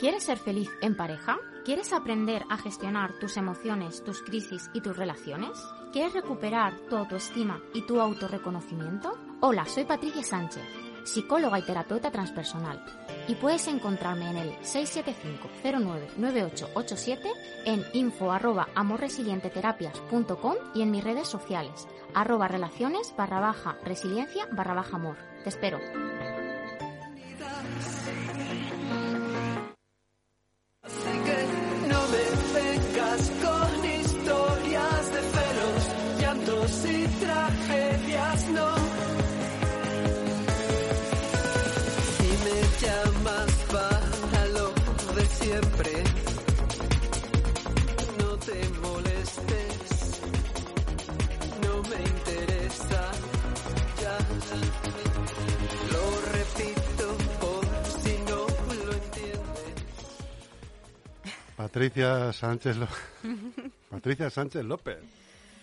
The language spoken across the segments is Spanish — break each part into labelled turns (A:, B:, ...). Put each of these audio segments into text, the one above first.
A: ¿Quieres ser feliz en pareja? ¿Quieres aprender a gestionar tus emociones, tus crisis y tus relaciones? ¿Quieres recuperar tu autoestima y tu autorreconocimiento? Hola, soy Patricia Sánchez, psicóloga y terapeuta transpersonal, y puedes encontrarme en el 675-099887, en info y en mis redes sociales, arroba relaciones barra baja resiliencia barra baja amor. Te espero.
B: Patricia Sánchez López. Patricia Sánchez López.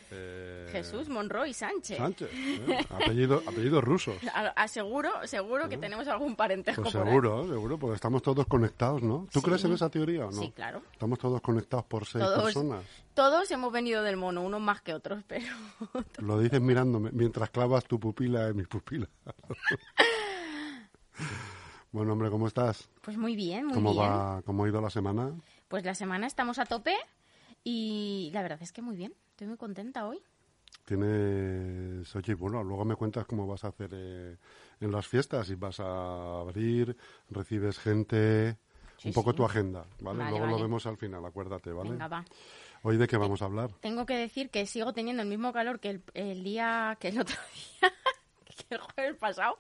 B: Eh,
A: Jesús Monroy Sánchez.
B: Sánchez. ¿eh? Apellido, apellidos rusos.
A: A- a- seguro, seguro que tenemos algún parentesco
B: Pues
A: por ahí.
B: seguro, seguro, porque estamos todos conectados, ¿no? ¿Tú
A: Sí.
B: crees en esa teoría o no?
A: Sí, claro.
B: Estamos todos conectados por seis
A: Todos,
B: personas.
A: todos hemos venido del mono, unos más que otros, pero
B: Lo dices mirándome mientras clavas tu pupila en mi pupila. bueno, hombre, ¿cómo estás?
A: pues muy bien, muy
B: ¿Cómo
A: bien.
B: va? ¿Cómo ha ido la semana?
A: Pues la semana estamos a tope y la verdad es que muy bien. Estoy muy contenta hoy.
B: Tienes, oye, bueno, luego me cuentas cómo vas a hacer eh, en las fiestas, si vas a abrir, recibes gente,
A: Sí,
B: un poco
A: sí.
B: tu agenda, ¿vale?
A: Vale,
B: luego lo vemos al final, acuérdate, ¿vale?
A: Venga, va.
B: Hoy de qué vamos a hablar.
A: Tengo que decir que sigo teniendo el mismo calor que el, el día, que el otro día, el jueves pasado,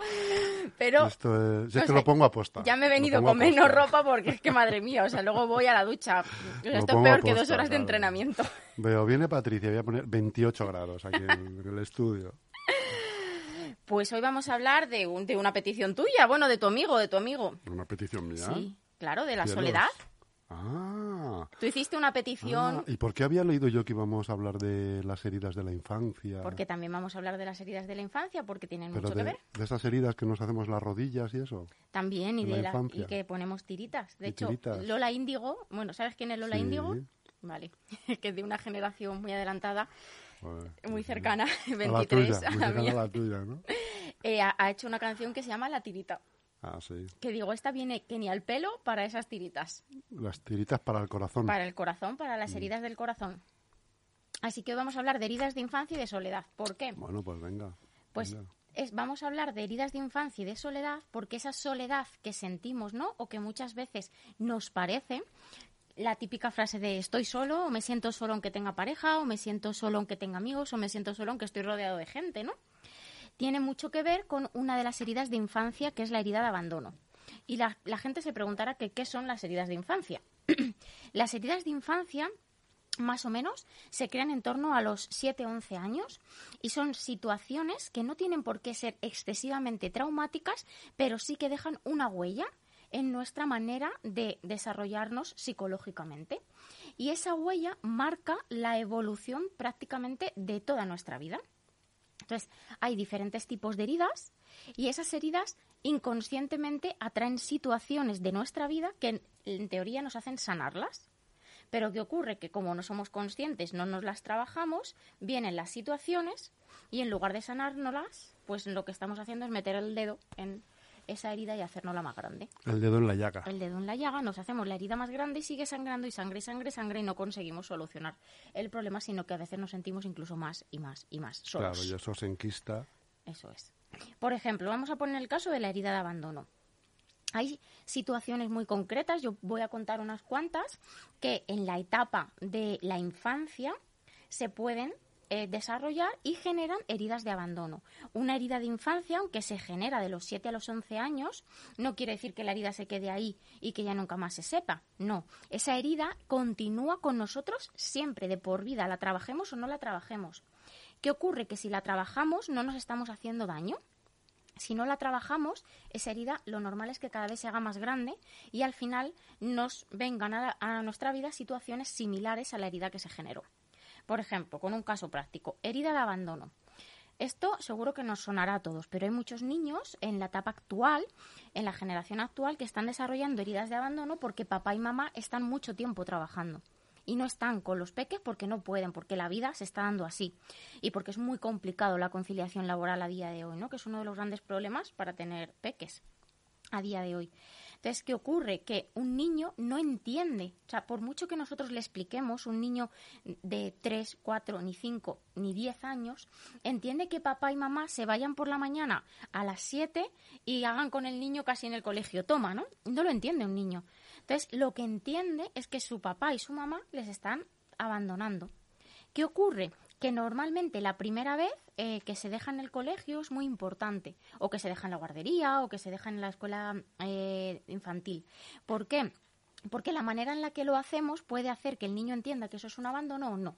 A: pero
B: Esto es, es
A: o
B: que
A: sea,
B: lo pongo a posta.
A: ya me he venido con menos ropa porque es que madre mía, o sea, luego voy a la ducha. O sea,
B: Lo
A: esto es peor que dos horas de entrenamiento.
B: Veo, viene Patricia, voy a poner 28 grados aquí en, en el estudio.
A: Pues hoy vamos a hablar de, un- de una petición tuya, bueno, de tu amigo, de tu amigo.
B: Una petición mía.
A: Sí, claro, de la
B: Cielos.
A: soledad.
B: Ah,
A: Tú hiciste una petición
B: ah, ¿y por qué había leído yo que íbamos a hablar de las heridas de la infancia?
A: Porque también vamos a hablar de las heridas de la infancia, porque tienen
B: Pero
A: mucho que
B: de,
A: ver.
B: de esas heridas que nos hacemos las rodillas y eso.
A: También, y,
B: de la
A: y que ponemos tiritas. De hecho,
B: tiritas.
A: Lola Índigo, bueno, ¿sabes quién es Lola
B: Sí.
A: Índigo? Vale, que es de una generación muy adelantada,
B: Joder.
A: muy cercana,
B: A la
A: 23
B: tuya,
A: a la mía,
B: a tuya, ¿no?
A: eh, ha, ha hecho una canción que se llama La Tirita.
B: Ah, sí.
A: Que digo, esta viene que ni al pelo para esas tiritas.
B: Las tiritas para el corazón.
A: Para el corazón, para
B: Mm.
A: las heridas del corazón. Así que hoy vamos a hablar de heridas de infancia y de soledad. ¿Por qué?
B: Bueno, pues venga.
A: Pues
B: venga.
A: es, vamos a hablar de heridas de infancia y de soledad, porque esa soledad que sentimos, ¿no? O que muchas veces nos parece, la típica frase de estoy solo, o me siento solo aunque tenga pareja, o me siento solo aunque tenga amigos, o me siento solo aunque estoy rodeado de gente, ¿no? Tiene mucho que ver con una de las heridas de infancia, que es la herida de abandono. Y la, gente se preguntará qué son las heridas de infancia. las heridas de infancia más o menos, se crean en torno a los 7-11 años y son situaciones que no tienen por qué ser excesivamente traumáticas, pero sí que dejan una huella en nuestra manera de desarrollarnos psicológicamente. Y esa huella marca la evolución prácticamente de toda nuestra vida. Entonces, hay diferentes tipos de heridas y esas heridas inconscientemente atraen situaciones de nuestra vida que en, teoría nos hacen sanarlas. Pero ¿qué ocurre? Que como no somos conscientes, no nos las trabajamos, vienen las situaciones y en lugar de sanárnoslas, pues lo que estamos haciendo es meter el dedo en esa herida y hacernosla más grande.
B: El dedo en la llaga.
A: El dedo en la llaga, nos hacemos la herida más grande y sigue sangrando y sangre y sangre y sangre y no conseguimos solucionar el problema, sino que a veces nos sentimos incluso más y más y más solos.
B: Claro, y eso se enquista.
A: Eso es. Por ejemplo, vamos a poner el caso de la herida de abandono. Hay situaciones muy concretas, yo voy a contar unas cuantas, que en la etapa de la infancia se pueden eh, desarrollar y generan heridas de abandono. Una herida de infancia, aunque se genera de los 7 a los 11 años, no quiere decir que la herida se quede ahí y que ya nunca más se sepa. No, esa herida continúa con nosotros siempre, de por vida, la trabajemos o no la trabajemos. ¿Qué ocurre? Que si la trabajamos no nos estamos haciendo daño. Si no la trabajamos, esa herida lo normal es que cada vez se haga más grande y al final nos vengan a, a nuestra vida situaciones similares a la herida que se generó. Por ejemplo, con un caso práctico, herida de abandono. Esto seguro que nos sonará a todos, pero hay muchos niños en la etapa actual, en la generación actual, que están desarrollando heridas de abandono porque papá y mamá están mucho tiempo trabajando y no están con los peques porque no pueden, porque la vida se está dando así y porque es muy complicado la conciliación laboral a día de hoy, ¿no? Que es uno de los grandes problemas para tener peques a día de hoy. Entonces, ¿qué ocurre? Que un niño no entiende. O sea, por mucho que nosotros le expliquemos, un niño de 3, 4, ni 5, ni 10 años, entiende que papá y mamá se vayan por la mañana a las 7 y hagan con el niño casi en el colegio. Toma, ¿no? No lo entiende un niño. Entonces, lo que entiende es que su papá y su mamá les están abandonando. ¿Qué ocurre? Que normalmente la primera vez eh, que se deja en el colegio es muy importante, o que se deja en la guardería, o que se deja en la escuela eh, infantil. ¿Por qué? Porque la manera en la que lo hacemos puede hacer que el niño entienda que eso es un abandono o no.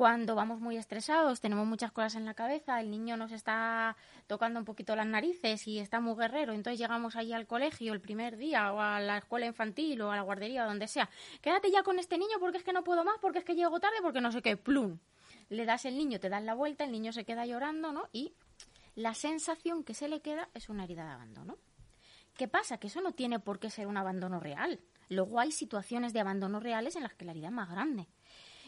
A: Cuando vamos muy estresados, tenemos muchas cosas en la cabeza, el niño nos está tocando un poquito las narices y está muy guerrero, entonces llegamos allí al colegio el primer día o a la escuela infantil o a la guardería o donde sea. Quédate ya con este niño porque es que no puedo más, porque es que llego tarde, porque no sé qué, plum. Le das el niño, te das la vuelta, el niño se queda llorando, ¿no? Y la sensación que se le queda es una herida de abandono. ¿Qué pasa? Que eso no tiene por qué ser un abandono real. Luego hay situaciones de abandono reales en las que la herida es más grande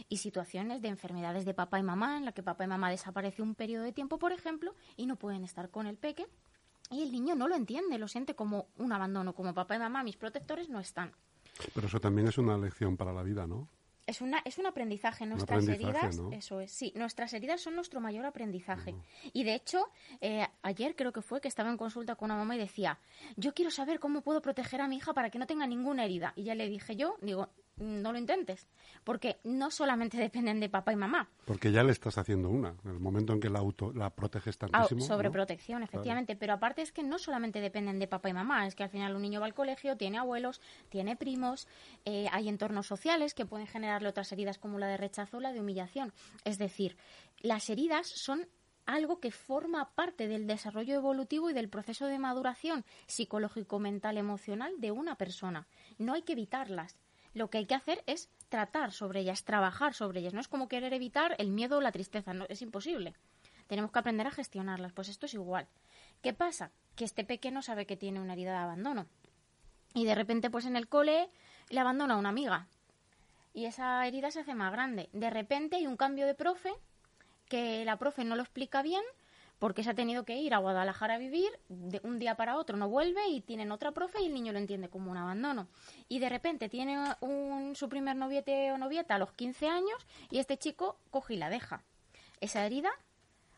A: y situaciones de enfermedades de papá y mamá, en la que papá y mamá desaparece un periodo de tiempo, por ejemplo, y no pueden estar con el peque. Y el niño no lo entiende, lo siente como un abandono, como papá y mamá, mis protectores, no están.
B: Pero eso también es una lección para la vida, ¿no?
A: Es, una, es un aprendizaje. Nuestras
B: aprendizaje,
A: heridas,
B: ¿no?
A: eso es, sí, nuestras heridas son nuestro mayor aprendizaje. Y de hecho, eh, ayer creo que fue que estaba en consulta con una mamá y decía, yo quiero saber cómo puedo proteger a mi hija para que no tenga ninguna herida. Y ya le dije yo, digo, no lo intentes, porque no solamente dependen de papá y mamá.
B: Porque ya le estás haciendo una. En el momento en que la, auto, la proteges
A: Ah,
B: tantísimo. ¿no?
A: sobreprotección, efectivamente. Pero aparte es que no solamente dependen de papá y mamá, es que al final un niño va al colegio, tiene abuelos, tiene primos, eh, hay entornos sociales que pueden generarle otras heridas como la de rechazo o la de humillación. Es decir, las heridas son algo que forma parte del desarrollo evolutivo y del proceso de maduración psicológico, mental, emocional de una persona. No hay que evitarlas. Lo que hay que hacer es tratar sobre ellas, trabajar sobre ellas. No es como querer evitar el miedo o la tristeza, no, es imposible. Tenemos que aprender a gestionarlas. Pues esto es igual. ¿Qué pasa? Que este pequeño sabe que tiene una herida de abandono. Y de repente, pues en el cole le abandona a una amiga. Y esa herida se hace más grande. De repente hay un cambio de profe que la profe no lo explica bien porque se ha tenido que ir a Guadalajara a vivir, de un día para otro no vuelve y tienen otra profe y el niño lo entiende como un abandono. Y de repente tiene su primer noviete o novieta a los 15 años y este chico coge y la deja. Esa herida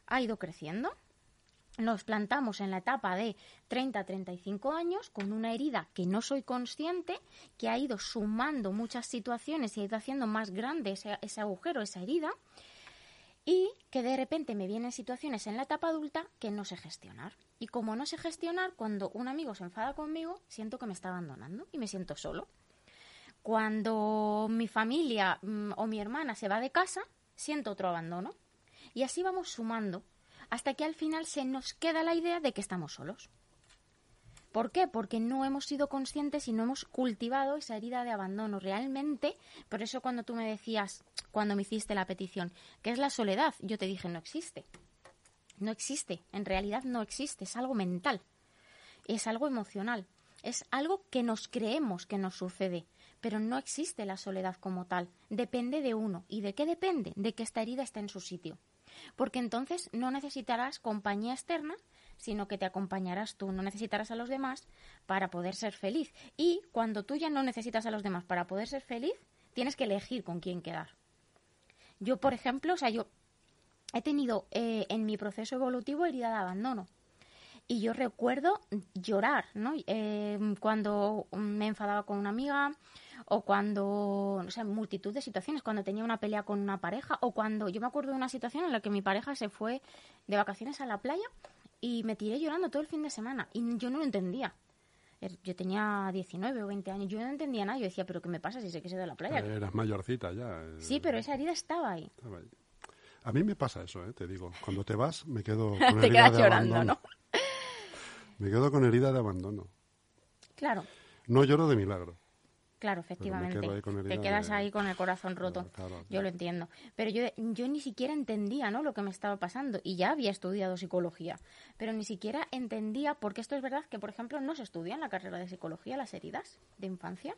A: ha ido creciendo. Nos plantamos en la etapa de 30 a 35 años con una herida que no soy consciente, que ha ido sumando muchas situaciones y ha ido haciendo más grande ese agujero, esa herida y que de repente me vienen situaciones en la etapa adulta que no sé gestionar. Y como no sé gestionar, cuando un amigo se enfada conmigo, siento que me está abandonando y me siento solo. Cuando mi familia mm, o mi hermana se va de casa, siento otro abandono. Y así vamos sumando hasta que al final se nos queda la idea de que estamos solos. ¿Por qué? Porque no hemos sido conscientes y no hemos cultivado esa herida de abandono. Realmente, por eso cuando tú me decías, cuando me hiciste la petición, que es la soledad, yo te dije, no existe. No existe. En realidad no existe. Es algo mental. Es algo emocional. Es algo que nos creemos que nos sucede. Pero no existe la soledad como tal. Depende de uno. ¿Y de qué depende? De que esta herida esté en su sitio. Porque entonces no necesitarás compañía externa, sino que te acompañarás tú, no necesitarás a los demás para poder ser feliz. Y cuando tú ya no necesitas a los demás para poder ser feliz, tienes que elegir con quién quedar. Yo, por ejemplo, o sea, yo he tenido eh, en mi proceso evolutivo herida de abandono. Y yo recuerdo llorar, ¿no? Eh, cuando me enfadaba con una amiga o cuando, o sea, multitud de situaciones, cuando tenía una pelea con una pareja o cuando, yo me acuerdo de una situación en la que mi pareja se fue de vacaciones a la playa y me tiré llorando todo el fin de semana y yo no lo entendía. Er- Yo tenía 19 o 20 años, yo no entendía nada, yo decía, pero ¿qué me pasa si sé que se de la playa?
B: Eras mayorcita ya. eh,
A: Sí, pero esa herida estaba ahí.
B: estaba ahí. A mí me pasa eso, eh, te digo. Cuando te vas, me quedo con
A: Te
B: herida
A: quedas
B: de
A: llorando,
B: abandono. Me quedo con herida de abandono.
A: Claro,
B: No lloro de milagro.
A: Claro, efectivamente. Te quedas
B: de-
A: ahí con el corazón roto.
B: Claro, claro,
A: Yo lo entiendo. Pero yo, yo ni siquiera entendía ¿no? lo que me estaba pasando. Y ya había estudiado psicología. Pero ni siquiera entendía, porque esto es verdad que, por ejemplo, no se estudia en la carrera de psicología las heridas de infancia.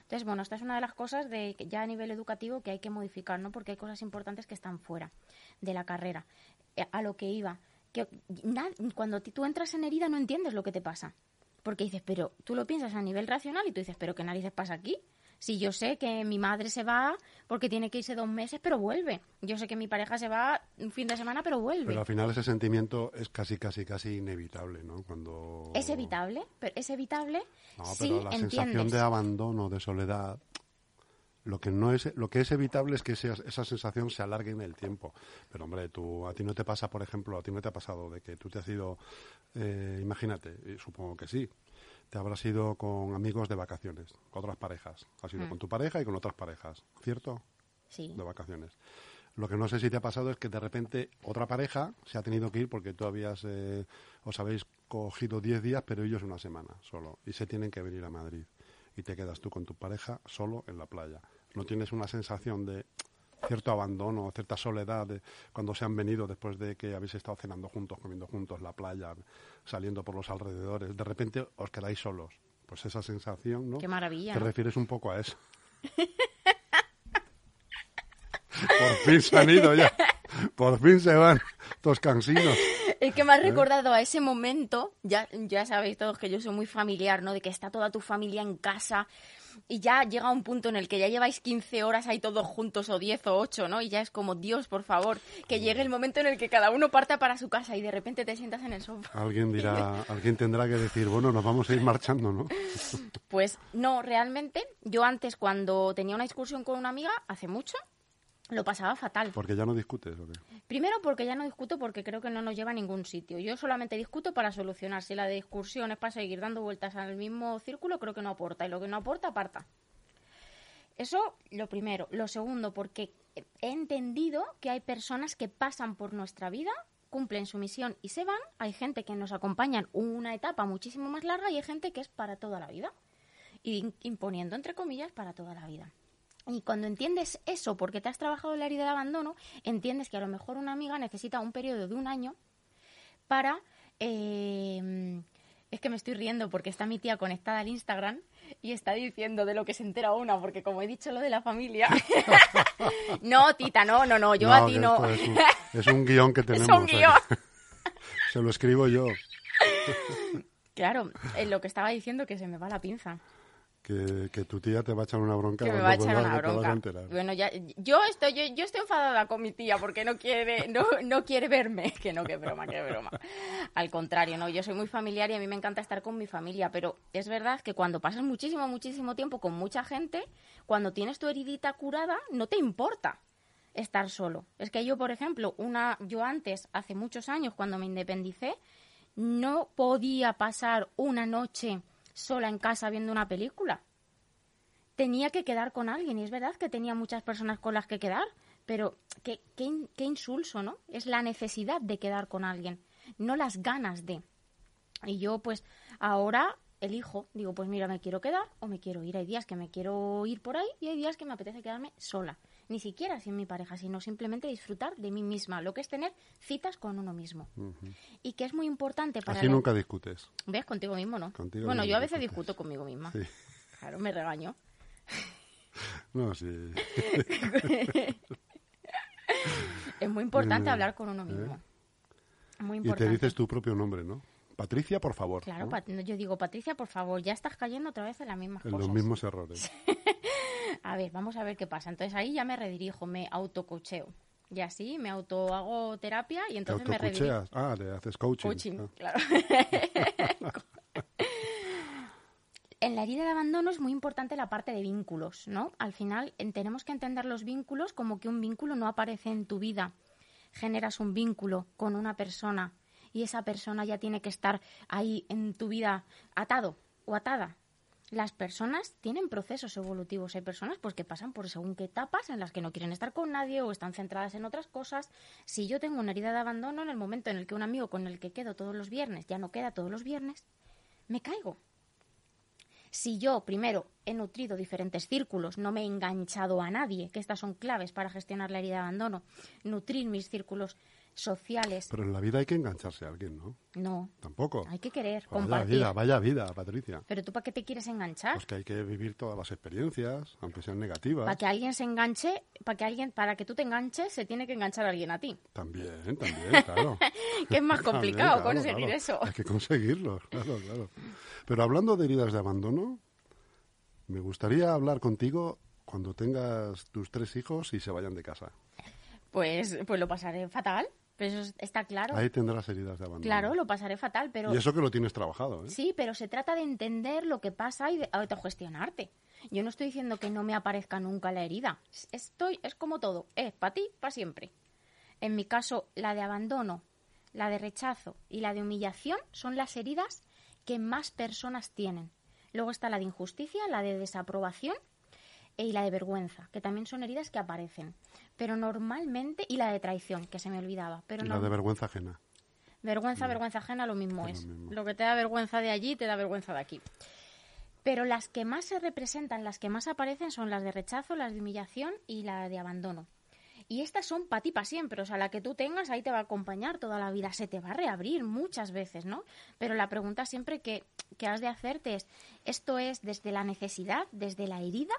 A: Entonces, bueno, esta es una de las cosas de ya a nivel educativo que hay que modificar, ¿no? Porque hay cosas importantes que están fuera de la carrera. Eh, A lo que iba, que na- cuando tú entras en herida no entiendes lo que te pasa. Porque dices, pero tú lo piensas a nivel racional y tú dices, pero ¿qué narices pasa aquí? Si yo sé que mi madre se va porque tiene que irse dos meses, pero vuelve. Yo sé que mi pareja se va un fin de semana, pero vuelve.
B: Pero al final ese sentimiento es casi, casi, casi inevitable, ¿no? Cuando...
A: Es evitable, pero es evitable
B: No,
A: si
B: pero la sensación de abandono, de soledad, lo que no es, lo que es evitable es que esa, esa sensación se alargue en el tiempo. Pero hombre, tú, a ti no te pasa, por ejemplo, a ti no te ha pasado de que tú te has ido, eh, imagínate, supongo que sí, te habrás ido con amigos de vacaciones, con otras parejas. Has ido
A: Mm.
B: con tu pareja y con otras parejas, ¿cierto?
A: Sí.
B: de vacaciones. Lo que no sé si te ha pasado es que de repente otra pareja se ha tenido que ir porque tú habías, eh, os habéis cogido 10 días, pero ellos una semana solo. Y se tienen que venir a Madrid. Y te quedas tú con tu pareja solo en la playa. ¿No tienes una sensación de cierto abandono, cierta soledad de cuando se han venido después de que habéis estado cenando juntos, comiendo juntos, la playa, saliendo por los alrededores? De repente os quedáis solos. Pues esa sensación, ¿no?
A: Qué maravilla,
B: Te
A: ¿no?
B: refieres un poco a eso. Por fin se han ido ya. Por fin se van. Estos cansinos.
A: Es que me has recordado a ese momento, ya, ya sabéis todos que yo soy muy familiar, ¿no? De que está toda tu familia en casa y ya llega un punto en el que ya lleváis 15 horas ahí todos juntos o 10 o 8, ¿no? Y ya es como, Dios, por favor, que llegue el momento en el que cada uno parta para su casa y de repente te sientas en el sofá.
B: Alguien dirá, alguien tendrá que decir, bueno, nos vamos a ir marchando, ¿no?
A: Pues no, realmente, yo antes cuando tenía una discusión con una amiga, hace mucho, lo pasaba fatal.
B: Porque ya no discutes, ¿o qué?
A: Primero porque ya no discuto porque creo que no nos lleva a ningún sitio. Yo solamente discuto para solucionar. Si la discusión es para seguir dando vueltas al mismo círculo, creo que no aporta. Y lo que no aporta, aparta. Eso, lo primero. Lo segundo, porque he entendido que hay personas que pasan por nuestra vida, cumplen su misión y se van. Hay gente que nos acompaña en una etapa muchísimo más larga y hay gente que es para toda la vida. Y imponiendo, entre comillas, para toda la vida. Y cuando entiendes eso, porque te has trabajado la herida de abandono, entiendes que a lo mejor una amiga necesita un periodo de un año para... eh, es que me estoy riendo porque está mi tía conectada al Instagram y está diciendo de lo que se entera una, porque como he dicho lo de la familia... no, tita, no, no, no, yo a ti no.
B: Es un, es un guion que
A: Es
B: tenemos.
A: un
B: aquí.
A: guion.
B: Se lo escribo yo.
A: Claro, es lo que estaba diciendo que se me va la pinza.
B: Que, que tu tía te va a echar una bronca.
A: que me va a echar una
B: que te vas a
A: bronca. Bueno, ya, yo estoy, yo, yo estoy enfadada con mi tía porque no quiere, no, no quiere verme. Que no, que broma, que broma. Al contrario, no, yo soy muy familiar y a mí me encanta estar con mi familia, pero es verdad que cuando pasas muchísimo, muchísimo tiempo con mucha gente, cuando tienes tu heridita curada, no te importa estar solo. Es que yo, por ejemplo, una, yo antes, hace muchos años, cuando me independicé, no podía pasar una noche sola en casa viendo una película tenía que quedar con alguien. Y es verdad que tenía muchas personas con las que quedar, pero qué, qué, qué insulso, ¿no? Es la necesidad de quedar con alguien, no las ganas de. Y yo, pues, ahora elijo, digo, pues mira, me quiero quedar o me quiero ir. Hay días que me quiero ir por ahí y hay días que me apetece quedarme sola. Ni siquiera sin mi pareja, sino simplemente disfrutar de mí misma, lo que es tener citas con uno mismo. Y que es muy importante para...
B: Así
A: la-
B: nunca discutes.
A: ¿Ves? Contigo mismo, ¿no?
B: Contigo
A: bueno, yo a veces
B: discutes.
A: discuto conmigo misma.
B: Sí.
A: Claro, me regaño.
B: No, sí.
A: Es muy importante
B: Eh,
A: hablar con uno mismo. Muy
B: Y te dices tu propio nombre, ¿no? Patricia, por favor.
A: Claro,
B: ¿no?
A: Pat- yo digo, Patricia, por favor, ya estás cayendo otra vez en las mismas
B: En
A: cosas.
B: los mismos errores.
A: A ver, vamos a ver qué pasa. Entonces ahí ya me redirijo, me autococheo. Y así me auto hago terapia y
B: ¿Te
A: entonces me redirijo.
B: Ah, le haces coaching.
A: Coaching,
B: Ah.
A: claro. en la herida de abandono es muy importante la parte de vínculos, ¿no? Al final en- tenemos que entender los vínculos como que un vínculo no aparece en tu vida. Generas un vínculo con una persona y esa persona ya tiene que estar ahí en tu vida atado o atada. Las personas tienen procesos evolutivos. Hay personas pues que pasan por según qué etapas en las que no quieren estar con nadie o están centradas en otras cosas. Si yo tengo una herida de abandono en el momento en el que un amigo con el que quedo todos los viernes ya no queda todos los viernes, me caigo. Si yo, primero, he nutrido diferentes círculos, no me he enganchado a nadie, que estas son claves para gestionar la herida de abandono, nutrir mis círculos sociales.
B: Pero en la vida hay que engancharse a alguien, ¿no?
A: No,
B: Tampoco.
A: hay que querer,
B: Vaya
A: compartir.
B: vida, vaya vida, Patricia.
A: Pero tú, ¿para qué te quieres enganchar?
B: Pues que hay que vivir todas las experiencias, aunque sean negativas.
A: Para que alguien se enganche, para que alguien, para que tú te enganches, se tiene que enganchar alguien a ti.
B: También, también, claro.
A: Que es más
B: También,
A: complicado
B: claro,
A: conseguir
B: claro.
A: eso.
B: Hay que conseguirlo, claro, claro. Pero hablando de heridas de abandono, me gustaría hablar contigo cuando tengas tus tres hijos y se vayan de casa.
A: Pues, pues lo pasaré fatal. Pero eso está claro.
B: Ahí tendrás heridas de abandono.
A: Claro, lo pasaré fatal, pero
B: Y eso que lo tienes trabajado, ¿eh?
A: Sí, pero se trata de entender lo que pasa y de autogestionarte. Yo no estoy diciendo que no me aparezca nunca la herida. Estoy, es como todo, es para ti, para siempre. En mi caso, la de abandono, la de rechazo y la de humillación son las heridas que más personas tienen. Luego está la de injusticia, la de desaprobación e- y la de vergüenza, que también son heridas que aparecen. Pero normalmente, y la de traición, que se me olvidaba. Pero no,
B: la de vergüenza ajena.
A: Vergüenza, vergüenza ajena, lo mismo
B: Es
A: es.
B: lo mismo.
A: Lo que te da vergüenza de allí, te da vergüenza de aquí. Pero las que más se representan, las que más aparecen, son las de rechazo, las de humillación y la de abandono. Y estas son para ti para siempre. O sea, la que tú tengas ahí te va a acompañar toda la vida. Se te va a reabrir muchas veces, ¿no? Pero la pregunta siempre que, que has de hacerte es, ¿esto es desde la necesidad, desde la herida?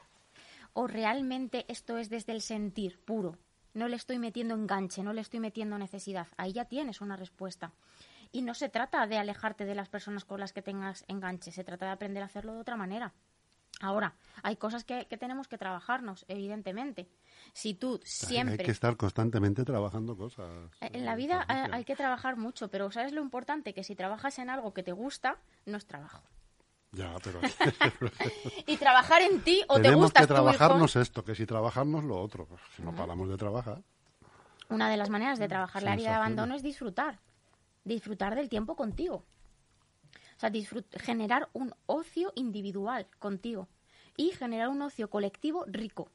A: ¿O realmente esto es desde el sentir puro? No le estoy metiendo enganche, no le estoy metiendo necesidad. Ahí ya tienes una respuesta. Y no se trata de alejarte de las personas con las que tengas enganche, se trata de aprender a hacerlo de otra manera. Ahora, hay cosas que, que tenemos que trabajarnos, evidentemente. Si tú siempre...
B: Hay que estar constantemente trabajando cosas.
A: Eh, En la
B: eh,
A: vida eh, hay que trabajar mucho, pero ¿sabes lo importante? Que si trabajas en algo que te gusta, no es trabajo.
B: Ya, pero
A: Y trabajar en ti o te gusta
B: que trabajarnos esto, que si trabajarnos lo otro. Si no paramos de trabajar.
A: Una de las maneras de trabajar la herida de abandono es disfrutar. Disfrutar del tiempo contigo. O sea, generar un ocio individual contigo y generar un ocio colectivo rico.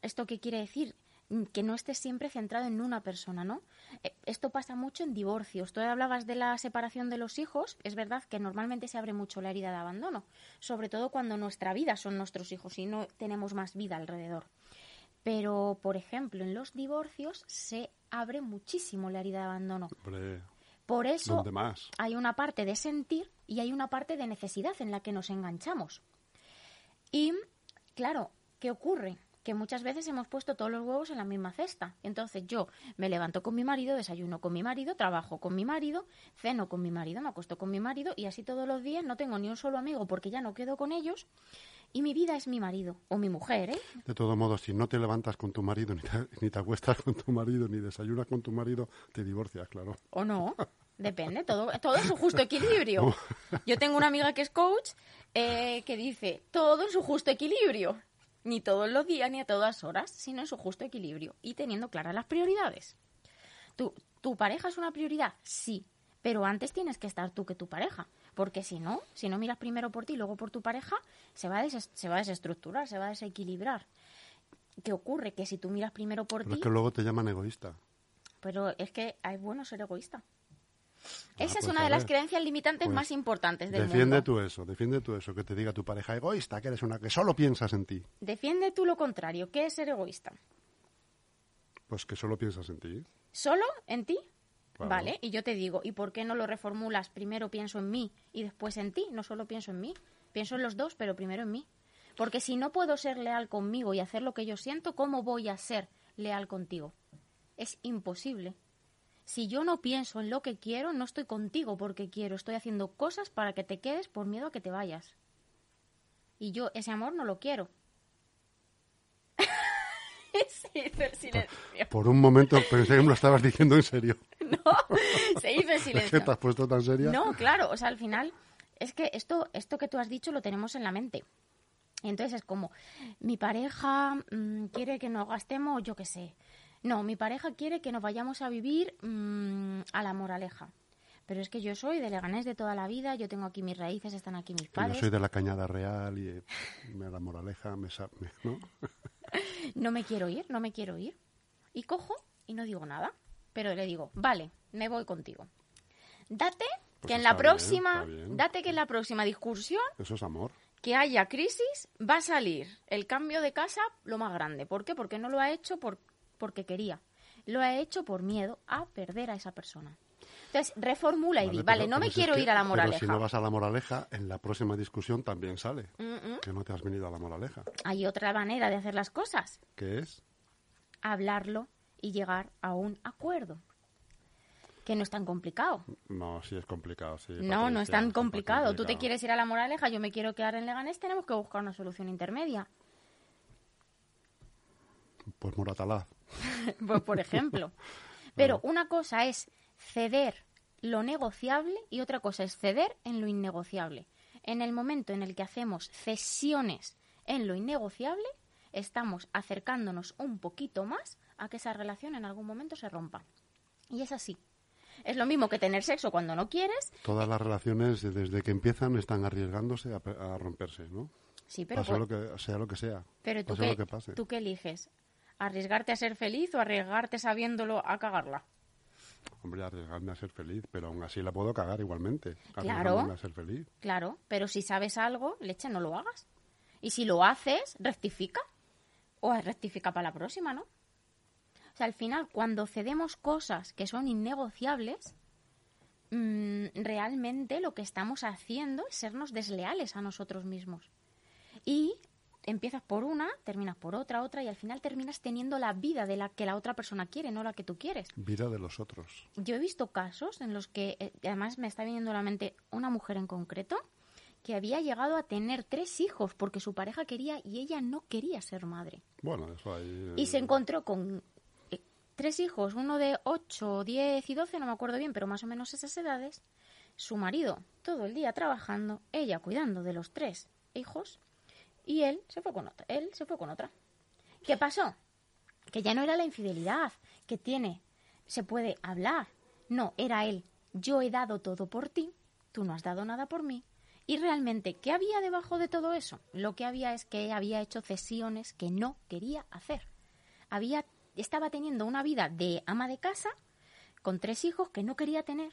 A: ¿Esto qué quiere decir? Mm, Que no estés siempre centrado en una persona, ¿no? Eh, Esto pasa mucho en divorcios. Tú hablabas de la separación de los hijos. Es verdad que normalmente se abre mucho la herida de abandono, sobre todo cuando nuestra vida son nuestros hijos y no tenemos más vida alrededor. Pero, por ejemplo, en los divorcios se abre muchísimo la herida de abandono.
B: Hombre,
A: Por eso hay una parte de sentir y hay una parte de necesidad en la que nos enganchamos. Y, claro, ¿qué ocurre? Que muchas veces hemos puesto todos los huevos en la misma cesta. Entonces yo me levanto con mi marido, desayuno con mi marido, trabajo con mi marido, ceno con mi marido, me acuesto con mi marido y así todos los días no tengo ni un solo amigo porque ya no quedo con ellos y mi vida es mi marido o mi mujer, ¿eh?
B: De todo modo, si no te levantas con tu marido, ni te, ni te acuestas con tu marido, ni desayunas con tu marido, te divorcias, claro.
A: ¿O no? Depende, todo, todo en su justo equilibrio. Yo tengo una amiga que es coach eh, que dice, todo en su justo equilibrio. Ni todos los días ni a todas horas, sino en su justo equilibrio. Y teniendo claras las prioridades. ¿Tu, ¿Tu pareja es una prioridad? Sí. Pero antes tienes que estar tú que tu pareja. Porque si no, si no miras primero por ti y luego por tu pareja, se va, a se va a desestructurar, se va a desequilibrar. ¿Qué ocurre? Que si tú miras primero por ti...
B: es que luego te llaman egoísta.
A: Pero es que es bueno ser egoísta.
B: Ah,
A: Esa es
B: pues
A: una de las creencias limitantes
B: Pues
A: más importantes del
B: Defiende
A: mundo.
B: tú eso, defiende tú eso, que te diga tu pareja egoísta, que eres una que solo piensas en ti.
A: Defiende tú lo contrario. ¿Qué es ser egoísta?
B: Pues que solo piensas en ti.
A: ¿Solo en ti?
B: Claro.
A: Vale, y yo te digo, ¿y por qué no lo reformulas? Primero pienso en mí y después en ti. No solo pienso en mí. Pienso en los dos, pero primero en mí. Porque si no puedo ser leal conmigo y hacer lo que yo siento, ¿cómo voy a ser leal contigo? Es imposible. Si yo no pienso en lo que quiero, no estoy contigo porque quiero. Estoy haciendo cosas para que te quedes por miedo a que te vayas. Y yo ese amor no lo quiero. se hizo el silencio.
B: Por un momento pensé que me lo estabas diciendo en serio.
A: No, se hizo el
B: ¿Es que
A: silencio.
B: te has puesto tan seria?
A: No, claro, o sea, al final es que esto, esto que tú has dicho lo tenemos en la mente. Y entonces es como, mi pareja mm, quiere que nos gastemos, yo qué sé. No, mi pareja quiere que nos vayamos a vivir mm, a la moraleja. Pero es que yo soy de Leganés de toda la vida, yo tengo aquí mis raíces, están aquí mis
B: Que yo
A: padres.
B: soy de la Cañada Real y eh, me la moraleja, me, me- ¿no?
A: no me quiero ir, no me quiero ir. Y cojo y no digo nada. Pero le digo, vale, me voy contigo. Date
B: Pues
A: que en la próxima,
B: bien.
A: date que en la próxima discusión
B: Eso es amor.
A: que haya crisis, va a salir el cambio de casa lo más grande. ¿Por qué? Porque no lo ha hecho por, porque quería. Lo ha hecho por miedo a perder a esa persona. Entonces, reformula y di, vale,
B: pero-
A: no
B: pero
A: me
B: si es
A: quiero
B: que-
A: ir a la
B: Pero
A: moraleja.
B: si no vas a la moraleja, en la próxima discusión también sale
A: Mm, mm.
B: que no te has venido a la moraleja.
A: Hay otra manera de hacer las cosas.
B: ¿Qué es?
A: Hablarlo y llegar a un acuerdo. Que no es tan complicado.
B: No, sí es complicado. Sí,
A: No, no es tan
B: sí,
A: complicado. Tú te
B: complicado.
A: quieres ir a la moraleja, yo me quiero quedar en Leganés, tenemos que buscar una solución intermedia.
B: Pues Moratalaz.
A: Pues, por ejemplo. Pero una cosa es ceder lo negociable y otra cosa es ceder en lo innegociable. En el momento en el que hacemos cesiones en lo innegociable, estamos acercándonos un poquito más a que esa relación en algún momento se rompa. Y es así. Es lo mismo que tener sexo cuando no quieres.
B: Todas las relaciones, desde que empiezan, están arriesgándose a, pe- a romperse, ¿no?
A: Sí, pero,
B: lo que, sea lo que sea.
A: pero tú,
B: pase
A: qué,
B: lo que pase.
A: ¿tú qué eliges? ¿Arriesgarte a ser feliz o arriesgarte sabiéndolo a cagarla?
B: Hombre, arriesgarme a ser feliz, pero aún así la puedo cagar igualmente.
A: Claro.
B: A ser feliz.
A: Claro, pero si sabes algo, leche, no lo hagas. Y si lo haces, rectifica. O rectifica para la próxima, ¿no? O sea, al final, cuando cedemos cosas que son innegociables, mm, realmente lo que estamos haciendo es sernos desleales a nosotros mismos. Y empiezas por una, terminas por otra, otra, y al final terminas teniendo la vida de la que la otra persona quiere, no la que tú quieres.
B: Vida de los otros.
A: Yo he visto casos en los que, eh, además me está viniendo a la mente una mujer en concreto, que había llegado a tener tres hijos porque su pareja quería y ella no quería ser madre.
B: Bueno, eso ahí...
A: Y se
B: eh,
A: encontró con eh, tres hijos, uno de 8, 10 y 12, no me acuerdo bien, pero más o menos esas edades. Su marido todo el día trabajando, ella cuidando de los tres hijos y él se fue con otra. Él se fue con otra. ¿Qué pasó? Que ya no era la infidelidad que tiene, se puede hablar. No, era él. Yo he dado todo por ti, tú no has dado nada por mí. Y realmente, ¿qué había debajo de todo eso? Lo que había es que había hecho cesiones que no quería hacer. Había, estaba teniendo una vida de ama de casa con tres hijos que no quería tener,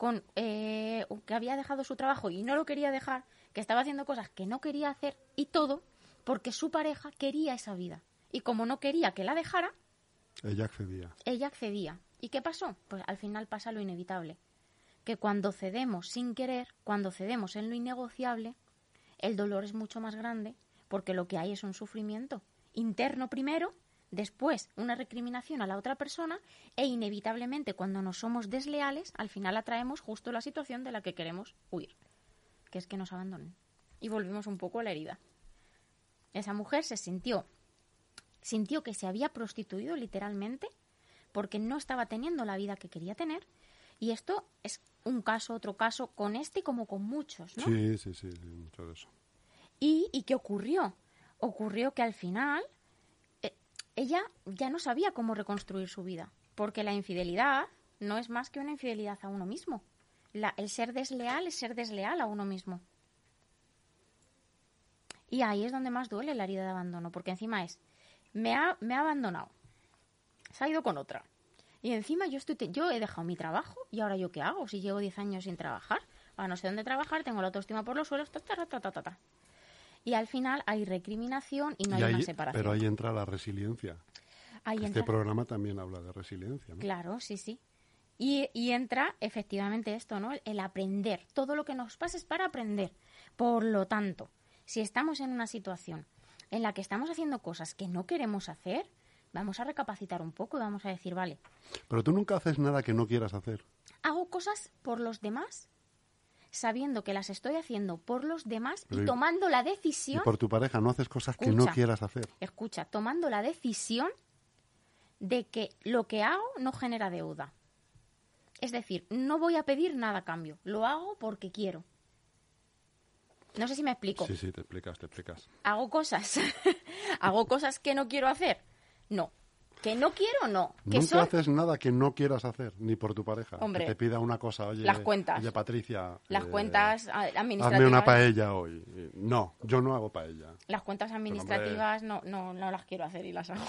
A: con eh, que había dejado su trabajo y no lo quería dejar, que estaba haciendo cosas que no quería hacer y todo porque su pareja quería esa vida. Y como no quería que la dejara,
B: Ella accedía.
A: ella accedía. ¿Y qué pasó? Pues al final pasa lo inevitable. Que cuando cedemos sin querer, cuando cedemos en lo innegociable, el dolor es mucho más grande porque lo que hay es un sufrimiento interno primero, después una recriminación a la otra persona e inevitablemente cuando nos somos desleales, al final atraemos justo la situación de la que queremos huir, que es que nos abandonen. Y volvimos un poco a la herida. Esa mujer se sintió sintió que se había prostituido literalmente porque no estaba teniendo la vida que quería tener. Y esto es un caso, otro caso, con este como con muchos, ¿no?
B: Sí, sí, sí, mucho de eso.
A: ¿Y, ¿Y qué ocurrió? Ocurrió que al final ella ya no sabía cómo reconstruir su vida, porque la infidelidad no es más que una infidelidad a uno mismo. La- el ser desleal es ser desleal a uno mismo. Y ahí es donde más duele la herida de abandono, porque encima es, me ha, me ha abandonado, se ha ido con otra. Y encima yo, estoy yo he dejado mi trabajo y ahora yo qué hago si llevo 10 años sin trabajar. Ahora no sé dónde trabajar, tengo la autoestima por los suelos, ta, ta, ta, ta, ta, ta. Y al final hay recriminación y no
B: Y
A: hay una separación.
B: pero ahí entra la resiliencia.
A: Ahí
B: este
A: entra-
B: programa también habla de resiliencia, ¿no?
A: Claro, sí, sí. Y, y entra efectivamente esto, ¿no? El aprender. Todo lo que nos pasa es para aprender. Por lo tanto, si estamos en una situación en la que estamos haciendo cosas que no queremos hacer, vamos a recapacitar un poco y vamos a decir, vale,
B: Pero tú nunca haces nada que no quieras hacer.
A: hago cosas por los demás sabiendo que las estoy haciendo por los demás
B: Pero
A: y
B: y-
A: tomando la
B: Y
A: decisión,
B: por tu pareja no haces cosas que no quieras hacer.
A: escucha, tomando la decisión de que lo que hago no genera deuda. Es decir, no voy a pedir nada a cambio, lo hago porque quiero. No sé si me explico.
B: Sí, sí, te explicas, te explicas.
A: ¿Hago cosas? ¿Hago cosas que no quiero hacer? No. ¿Que no quiero? No. ¿Que
B: Nunca
A: son?
B: haces nada que no quieras hacer, ni por tu pareja.
A: Hombre.
B: que te pida una cosa, oye,
A: Las cuentas.
B: oye Patricia.
A: Las
B: eh,
A: cuentas ah,
B: Hazme
A: administrativas.
B: una paella hoy. No, yo no hago paella.
A: Las cuentas administrativas no, no, no las quiero hacer y las hago.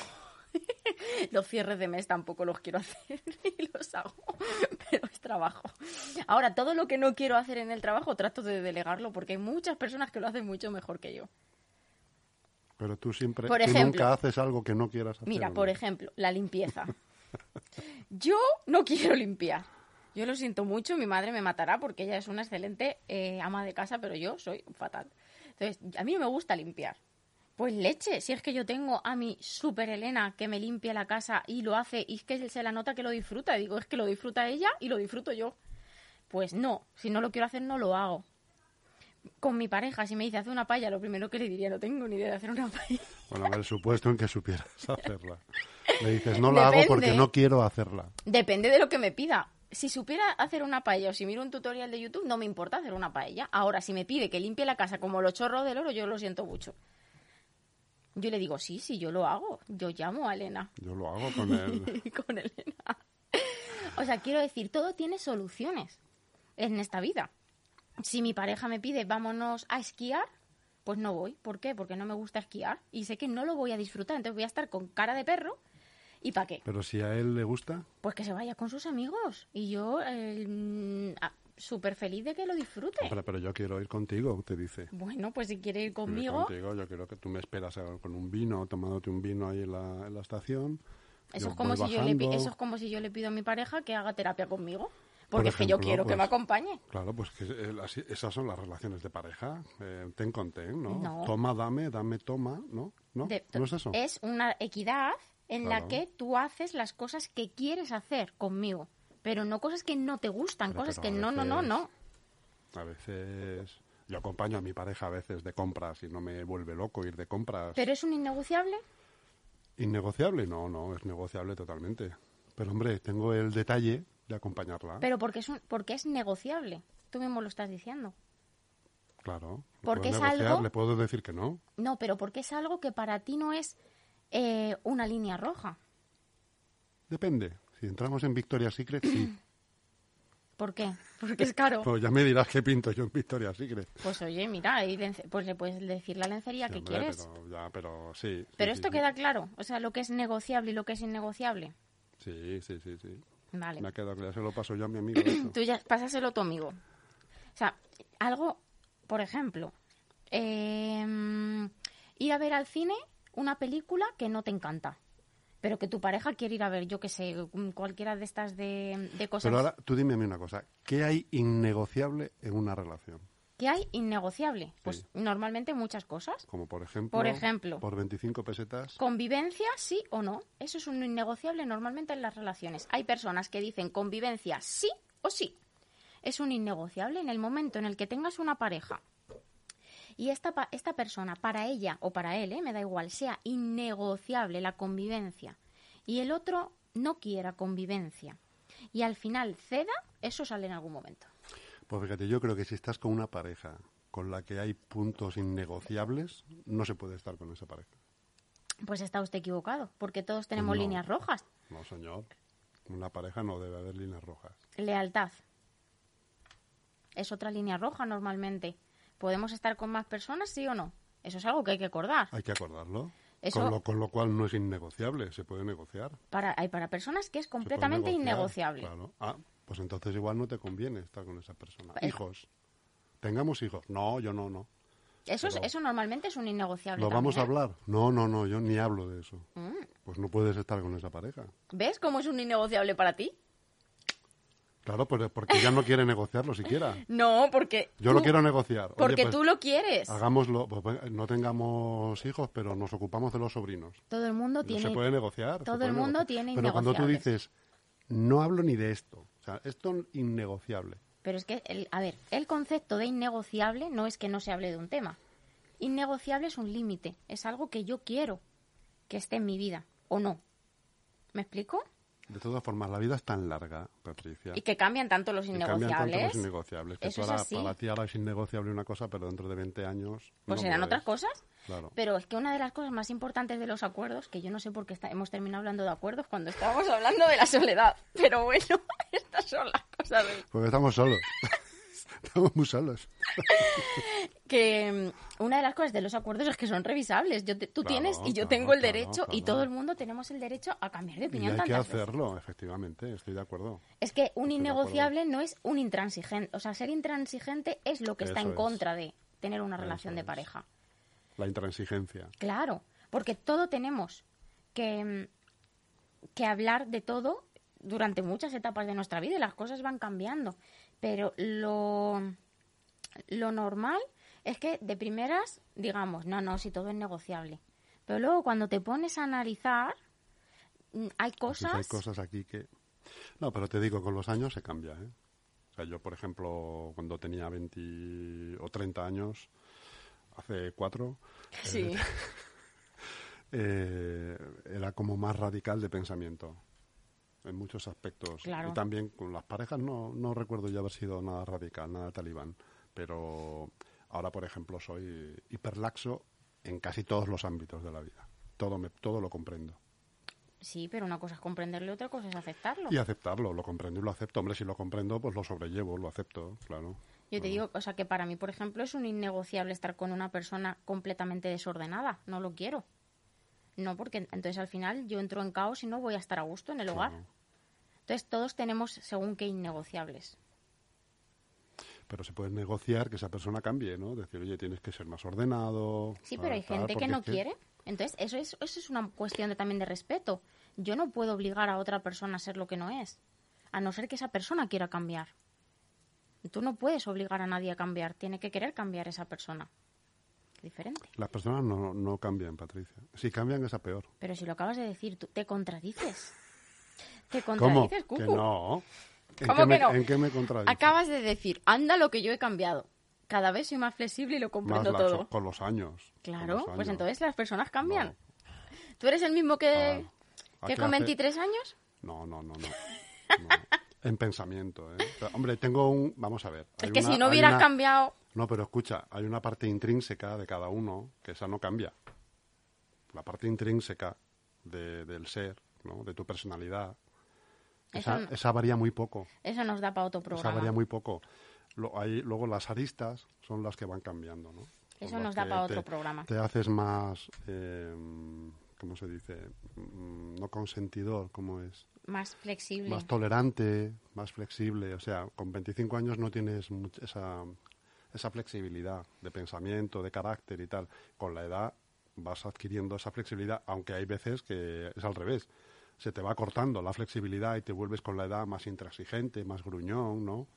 A: los cierres de mes tampoco los quiero hacer y los hago, pero es trabajo. Ahora, todo lo que no quiero hacer en el trabajo trato de delegarlo porque hay muchas personas que lo hacen mucho mejor que yo.
B: Pero tú siempre,
A: Por
B: tú
A: ejemplo.
B: nunca haces algo que no quieras hacer.
A: Mira, por ejemplo, la limpieza. Yo no quiero limpiar. Yo lo siento mucho, mi madre me matará porque ella es una excelente eh, ama de casa, pero yo soy fatal. Entonces, a mí no me gusta limpiar. Pues leche, si es que yo tengo a mi super Elena que me limpia la casa y lo hace y es que se la nota que lo disfruta. Digo, es que lo disfruta ella y lo disfruto yo. Pues no, si no lo quiero hacer, no lo hago. Con mi pareja, si me dice hacer una paella, lo primero que le diría, no tengo ni idea de hacer una paella.
B: Bueno, en el supuesto en que supieras hacerla. Le dices, no la hago porque no quiero hacerla.
A: Depende de lo que me pida. Si supiera hacer una paella o si miro un tutorial de YouTube, no me importa hacer una paella. Ahora, si me pide que limpie la casa como los chorros del oro, yo lo siento mucho. Yo le digo, sí, sí, yo lo hago. Yo llamo a Elena.
B: Yo lo hago con él.
A: con Elena. O sea, quiero decir, todo tiene soluciones en esta vida. Si mi pareja me pide, vámonos a esquiar, pues no voy. ¿Por qué? Porque no me gusta esquiar y sé que no lo voy a disfrutar. Entonces voy a estar con cara de perro. ¿Y para qué?
B: Pero si a él le gusta,
A: Pues que se vaya con sus amigos. Y yo, eh, ah, súper feliz de que lo disfrute.
B: hombre, pero yo quiero ir contigo, te dice.
A: Bueno, pues si quiere ir
B: Ir
A: conmigo,
B: Contigo, yo quiero que tú me esperas con un vino, tomándote un vino ahí en la, en la estación.
A: eso es, como si yo le, eso es como si yo le pido a mi pareja que haga terapia conmigo.
B: Por
A: Porque es que yo quiero que
B: pues,
A: me acompañe.
B: Claro, pues que eh, esas son las relaciones de pareja. eh, ten con ten, ¿no?
A: No.
B: Toma, dame, dame, toma, ¿no? ¿No?
A: De-
B: ¿No es eso?
A: una equidad en la que tú haces las cosas que quieres hacer conmigo. Pero no cosas que no te gustan,
B: Pero-
A: cosas
B: pero
A: que no, no, no, no.
B: A veces yo acompaño a mi pareja a veces de compras y no me vuelve loco ir de compras.
A: Pero es un innegociable.
B: ¿Innegociable? No, no, es negociable totalmente. Pero hombre, tengo el detalle de acompañarla.
A: Pero porque es, un, porque es negociable. Tú mismo lo estás diciendo.
B: Claro.
A: Porque es
B: negociar,
A: algo-
B: Le puedo decir que no.
A: No, pero porque es algo que para ti no es eh, una línea roja.
B: Depende. Si entramos en Victoria's Secret, sí.
A: ¿Por qué? Porque es caro.
B: Pues ya me dirás qué pinto yo en Victoria's Secret.
A: Pues oye, mira, pues le puedes decir la lencería
B: Sí,
A: que
B: hombre,
A: quieres.
B: Pero, ya, pero sí. sí,
A: Pero
B: sí,
A: esto
B: sí.
A: queda claro, o sea, lo que es negociable y lo que es innegociable.
B: Sí, sí, sí, sí.
A: Vale.
B: Me ha quedado claro. Se lo paso yo a mi amigo. esto.
A: Tú ya pásaselo a tu amigo. O sea, algo, por ejemplo, eh, ir a ver al cine una película que no te encanta, pero que tu pareja quiere ir a ver, yo que sé, cualquiera de estas de, de cosas
B: Pero ahora tú dime a mí una cosa. ¿Qué hay innegociable en una relación?
A: Que hay innegociable. Pues normalmente muchas cosas.
B: Como por ejemplo...
A: Por ejemplo.
B: Por 25 pesetas.
A: Convivencia, sí o no. Eso es un innegociable normalmente en las relaciones. Hay personas que dicen convivencia sí o sí. Es un innegociable en el momento en el que tengas una pareja y esta, esta persona, para ella o para él, ¿eh? me da igual, sea innegociable la convivencia y el otro no quiera convivencia y al final ceda, eso sale en algún momento.
B: Pues fíjate, yo creo que si estás con una pareja con la que hay puntos innegociables, no se puede estar con esa pareja.
A: Pues está usted equivocado, porque todos tenemos
B: Pues no.
A: líneas rojas.
B: No, señor. Una pareja no debe haber líneas rojas.
A: Lealtad. Es otra línea roja normalmente. ¿Podemos estar con más personas, sí o no? Eso es algo que hay que acordar.
B: Hay que acordarlo.
A: Eso-
B: Con, lo, con lo cual no es innegociable, se puede negociar.
A: Para, hay para personas que es completamente
B: negociar,
A: innegociable.
B: claro. Ah, pues entonces igual no te conviene estar con esa persona.
A: Eh.
B: Hijos. ¿Tengamos hijos? No, yo no, no.
A: Eso, es- eso normalmente es un innegociable.
B: ¿Lo vamos a
A: ¿eh?
B: hablar? No, no, no, yo ni hablo de eso.
A: Mm.
B: Pues no puedes estar con esa pareja.
A: ¿Ves cómo es un innegociable para ti?
B: Claro, pues porque ella no quiere negociarlo siquiera.
A: No, porque.
B: Yo lo quiero negociar. Oye,
A: Porque
B: pues,
A: tú lo quieres.
B: Hagámoslo, pues, no tengamos hijos, pero nos ocupamos de los sobrinos.
A: Todo el mundo
B: No
A: tiene.
B: se puede negociar.
A: todo
B: puede
A: el mundo
B: negociar.
A: tiene
B: Pero cuando tú dices, no hablo ni de esto, o sea, esto es innegociable.
A: Pero es que, el- a ver, el concepto de innegociable no es que no se hable de un tema. Innegociable es un límite, es algo que yo quiero que esté en mi vida, o no. ¿Me explico?
B: De todas formas, la vida es tan larga, Patricia.
A: Y que cambian tanto los
B: y cambian tanto
A: innegociables.
B: los innegociables. Que
A: Eso es
B: ahora-
A: así.
B: para ti ahora es innegociable una cosa, pero dentro de 20 años.
A: Pues
B: no
A: serán otras cosas.
B: Claro.
A: Pero es que una de las cosas más importantes de los acuerdos, que yo no sé por qué está- hemos terminado hablando de acuerdos cuando estábamos hablando de la soledad. Pero bueno, estas son las cosas. del-
B: Porque estamos solos. Estamos muy solos.
A: que mm, una de las cosas de los acuerdos es que son revisables. Yo te- tú
B: Claro,
A: tienes y yo
B: claro,
A: tengo el
B: claro,
A: derecho y todo el mundo tenemos el derecho a cambiar de
B: Y
A: opinión
B: hay que
A: veces.
B: hacerlo, efectivamente, estoy de acuerdo.
A: Es que un
B: Estoy
A: innegociable no es un intransigente. O sea, ser intransigente es lo que está en
B: es.
A: contra de tener una
B: Eso
A: relación de pareja.
B: La intransigencia.
A: Claro, porque todo tenemos que, mm, que hablar de todo durante muchas etapas de nuestra vida y las cosas van cambiando. Pero lo, lo normal es que de primeras digamos, no, no, si todo es negociable. Pero luego cuando te pones a analizar, mm, hay
B: Así que
A: cosas...
B: Hay cosas aquí que... No, pero te digo, con los años se cambia, ¿eh? O sea, yo, por ejemplo, cuando tenía 20 o 30 años, hace cuatro,
A: Sí.
B: eh, era como más radical de pensamiento en muchos aspectos.
A: Claro.
B: Y también con las parejas no, no recuerdo yo haber sido nada radical, nada talibán. Pero ahora, por ejemplo, soy hiperlaxo en casi todos los ámbitos de la vida. Todo, me, todo lo comprendo.
A: Sí, pero una cosa es comprenderlo y otra cosa es aceptarlo.
B: Y aceptarlo, lo comprendo y lo acepto. Hombre, si lo comprendo, pues lo sobrellevo, lo acepto, claro.
A: Yo te digo, o sea, que para mí, por ejemplo, es un innegociable estar con una persona completamente desordenada. No lo quiero. No, porque entonces al final yo entro en caos y no voy a estar a gusto en el hogar.
B: Claro.
A: Entonces todos tenemos según qué innegociables.
B: Pero se puede negociar que esa persona cambie, ¿no? Decir, oye, tienes que ser más ordenado.
A: Sí, pero hay gente que no
B: es que-
A: quiere. Entonces eso es, eso es una cuestión de, también de respeto. Yo no puedo obligar a otra persona a ser lo que no es. A no ser que esa persona quiera cambiar. Tú no puedes obligar a nadie a cambiar. Tiene que querer cambiar esa persona. Diferente.
B: Las personas no, no cambian, Patricia. Si cambian es a peor.
A: Pero si lo acabas de decir, tú te contradices. Te
B: ¿Cómo?
A: contradices,
B: Que
A: Cucu.
B: no. ¿En
A: ¿Cómo
B: qué
A: que
B: me,
A: no?
B: ¿En qué me contradices?
A: Acabas de decir, anda lo que yo he cambiado. Cada vez soy más flexible y lo
B: Más
A: comprendo
B: laxo,
A: todo.
B: Con los años.
A: Claro,
B: los
A: pues entonces las personas cambian.
B: No.
A: ¿Tú eres el mismo que,
B: Ah,
A: que
B: ¿a qué
A: con
B: hace?
A: 23 años?
B: No, no, no, no. No. En pensamiento, ¿eh? Hombre, tengo un... Vamos a ver.
A: Es que
B: una-
A: si no hubieras
B: una-
A: cambiado...
B: No, pero escucha, hay una parte intrínseca de cada uno que esa no cambia. La parte intrínseca de- del ser, ¿no? De tu personalidad. Esa,
A: no-
B: esa varía muy poco.
A: Eso nos da para otro
B: Esa
A: programa.
B: varía muy poco. Lo- hay- luego las aristas son las que van cambiando, ¿no? Son
A: Eso nos da para
B: te-
A: otro programa.
B: Te haces más, eh, ¿cómo se dice? Mm, No consentidor, ¿cómo es?
A: Más flexible.
B: Más tolerante, más flexible. O sea, con 25 años no tienes much- esa, esa flexibilidad de pensamiento, de carácter y tal. Con la edad vas adquiriendo esa flexibilidad, aunque hay veces que es al revés. Se te va cortando la flexibilidad y te vuelves con la edad más intransigente, más gruñón, ¿no?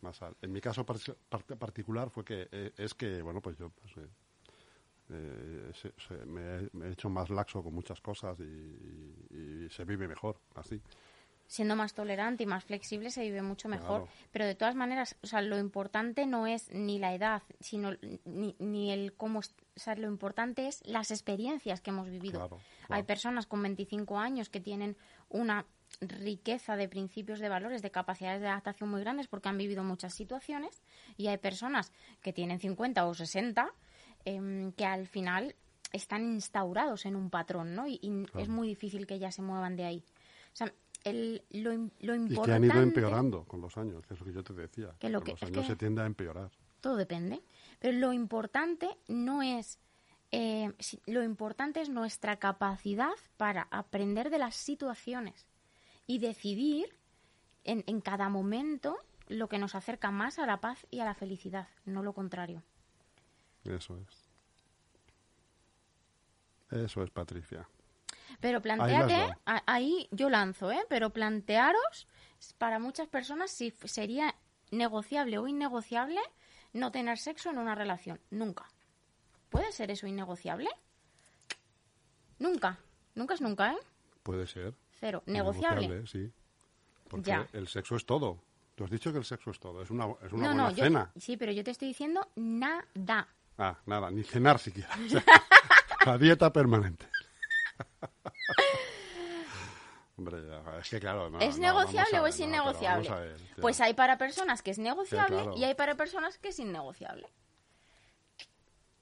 B: Más al- En mi caso par- part- particular fue que eh, es que, bueno, pues yo pues, eh, eh, se- se- me, he- hecho más laxo con muchas cosas y se vive mejor así.
A: Siendo más tolerante y más flexible se vive mucho mejor.
B: Claro.
A: Pero de todas maneras, o sea, lo importante no es ni la edad, sino ni, ni el cómo... O sea, lo importante es las experiencias que hemos vivido.
B: Claro,
A: Hay personas con 25 años que tienen una riqueza de principios, de valores, de capacidades de adaptación muy grandes porque han vivido muchas situaciones y hay personas que tienen 50 o 60 em, que al final están instaurados en un patrón, ¿no? Y, y es muy difícil que ya se muevan de ahí. O sea, el- lo, lo
B: Y
A: importante...
B: que han ido empeorando con los años, que es lo que yo te decía.
A: Que lo
B: Con
A: que-
B: los años
A: que-
B: se tiende a empeorar.
A: todo depende. Pero lo importante no es. eh, lo importante es nuestra capacidad para aprender de las situaciones y decidir en, en cada momento lo que nos acerca más a la paz y a la felicidad, no lo contrario.
B: Eso es. Eso es, Patricia.
A: Pero
B: Ahí
A: planteate,
B: las va.
A: a- ahí yo lanzo, ¿eh? Pero plantearos, para muchas personas, si sería negociable o innegociable no tener sexo en una relación. Nunca. ¿Puede ser eso innegociable? Nunca. Nunca es nunca, ¿eh?
B: Puede ser.
A: Cero. Negociable.
B: sí. Porque
A: Ya.
B: el sexo es todo. Tú has dicho que el sexo es todo. Es una, es una
A: No,
B: buena
A: no, yo,
B: cena.
A: sí, pero yo te estoy diciendo nada.
B: Ah, nada, ni cenar siquiera. O sea, la dieta permanente. Hombre, es que claro. no,
A: ¿Es
B: no,
A: negociable o es
B: no,
A: innegociable?
B: a ver,
A: pues hay para personas que es negociable
B: claro.
A: y hay para personas que es innegociable.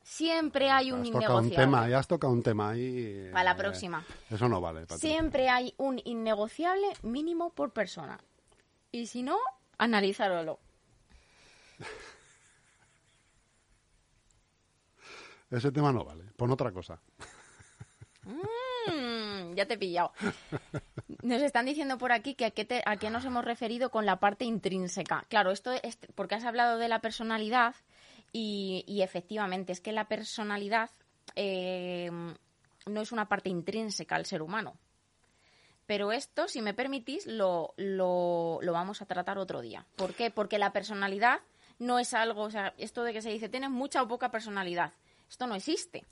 A: Siempre hay un
B: Has tocado un
A: innegociable.
B: tema, ya has tocado un tema ahí.
A: Para la
B: eh,
A: próxima.
B: Eso no vale.
A: Siempre hay un innegociable mínimo por persona. Y si no, analízalo.
B: Ese tema no vale. Pon otra cosa.
A: Ya te he pillado. Nos están diciendo por aquí que a qué, te- a qué nos hemos referido con la parte intrínseca. Claro, esto es porque has hablado de la personalidad y, y efectivamente es que la personalidad eh, no es una parte intrínseca al ser humano. Pero esto, si me permitís, lo, lo, lo vamos a tratar otro día. ¿Por qué? Porque la personalidad no es algo, o sea, esto de que se dice tienes mucha o poca personalidad, esto no existe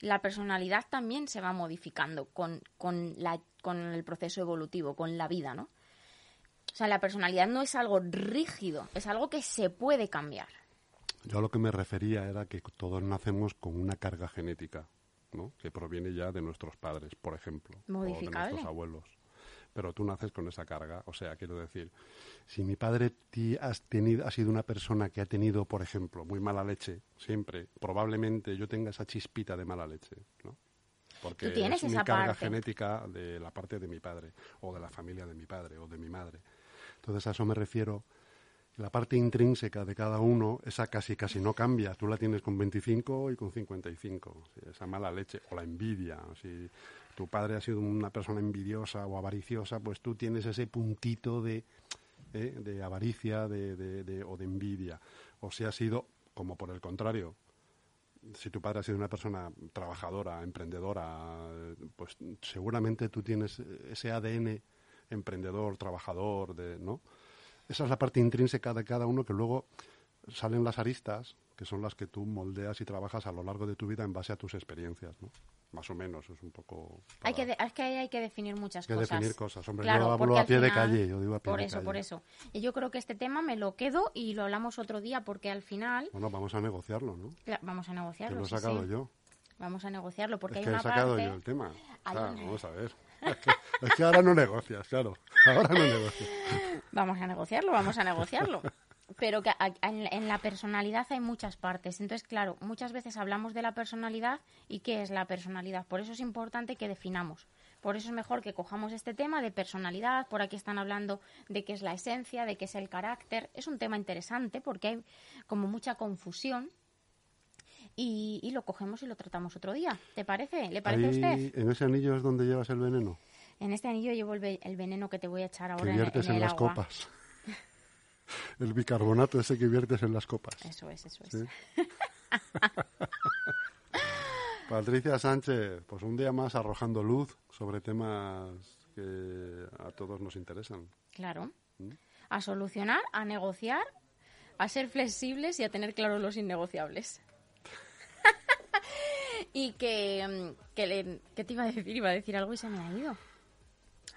A: la personalidad también se va modificando con, con, la, con el proceso evolutivo, con la vida, ¿no? O sea, la personalidad no es algo rígido, es algo que se puede cambiar.
B: Yo a lo que me refería era que todos nacemos con una carga genética, ¿no? Que proviene ya de nuestros padres, por ejemplo, o de nuestros abuelos. Pero tú naces con esa carga, o sea, quiero decir, si mi padre ti- has tenido, ha sido una persona que ha tenido, por ejemplo, muy mala leche, siempre, probablemente yo tenga esa chispita de mala leche, ¿no? Porque
A: Tú tienes
B: es mi carga
A: parte.
B: genética de la parte de mi padre, o de la familia de mi padre, o de mi madre. Entonces a eso me refiero. La parte intrínseca de cada uno, esa casi casi no cambia. Tú la tienes con 25 y con 55. Sí, Esa mala leche o la envidia. Si tu padre ha sido una persona envidiosa o avariciosa, pues tú tienes ese puntito de, ¿eh? de avaricia de, de- de- o de envidia. O si ha sido, como por el contrario, si tu padre ha sido una persona trabajadora, emprendedora, pues seguramente tú tienes ese ADN emprendedor, trabajador, de, ¿no? Esa es la parte intrínseca de cada uno que luego salen las aristas, que son las que tú moldeas y trabajas a lo largo de tu vida en base a tus experiencias, ¿no? Más o menos, es un poco...
A: Hay que, de- es que ahí hay que definir muchas
B: que
A: cosas.
B: definir cosas. Hombre,
A: Claro,
B: yo hablo a pie de calle, yo digo a pie
A: Por
B: de
A: eso,
B: calle.
A: por eso. Y yo creo que este tema me lo quedo y lo hablamos otro día porque al final
B: Bueno, vamos a negociarlo, ¿no?
A: Vamos a
B: Que
A: negociarlo.
B: lo he sacado
A: sí.
B: yo.
A: Vamos a negociarlo porque
B: es
A: hay
B: que he
A: una
B: sacado
A: parte...
B: yo el tema.
A: Hay
B: Claro,
A: una-
B: vamos a ver. Es que, es que ahora no negocias, claro. Ahora no negocias.
A: Vamos a negociarlo, vamos a negociarlo. Pero que en, en la personalidad hay muchas partes. Entonces, claro, muchas veces hablamos de la personalidad y qué es la personalidad. Por eso es importante que definamos. Por eso es mejor que cojamos este tema de personalidad. Por aquí están hablando de qué es la esencia, de qué es el carácter. Es un tema interesante porque hay como mucha confusión. Y, y lo cogemos y lo tratamos otro día. ¿Te parece? ¿Le parece a usted?
B: en ese anillo es donde llevas el veneno.
A: En este anillo llevo el, ve- el veneno que te voy a echar
B: Que
A: ahora en,
B: viertes
A: en
B: en,
A: el
B: las
A: agua.
B: copas. El bicarbonato ese que viertes en las copas.
A: Eso es, eso es.
B: Sí. Patricia Sánchez, pues un día más arrojando luz sobre temas que a todos nos interesan.
A: Claro.
B: ¿Mm?
A: A solucionar, a negociar, a ser flexibles y a tener claros los innegociables. y que, mm, que le- ¿qué te iba a decir? Iba a decir algo y se me ha ido.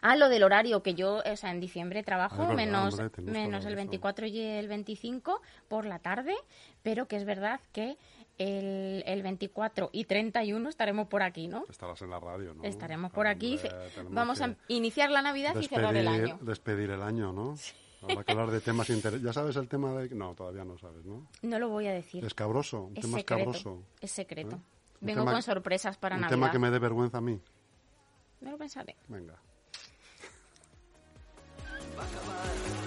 A: Ah, lo del horario, que yo, o sea, en diciembre trabajo
B: verdad,
A: menos,
B: hombre,
A: menos el
B: de eso.
A: 24 y el 25 por la tarde, pero que es verdad que el, el 24 y 31 estaremos por aquí, ¿no?
B: Estarás en la radio, ¿no?
A: Estaremos por aquí. Vamos a iniciar la Navidad y cerrar el año.
B: Despedir el año, ¿no? Habrá que hablar de temas interesantes. ¿Ya sabes el tema de...? No, todavía no sabes, ¿no?
A: No lo voy a decir.
B: Escabroso, un
A: Es
B: tema
A: secreto.
B: escabroso.
A: Es secreto.
B: ¿Eh? Un
A: Vengo
B: tema-
A: con sorpresas para
B: un
A: Navidad.
B: tema que me dé vergüenza a mí.
A: Me lo pensaré.
B: Venga.
C: va a acabar.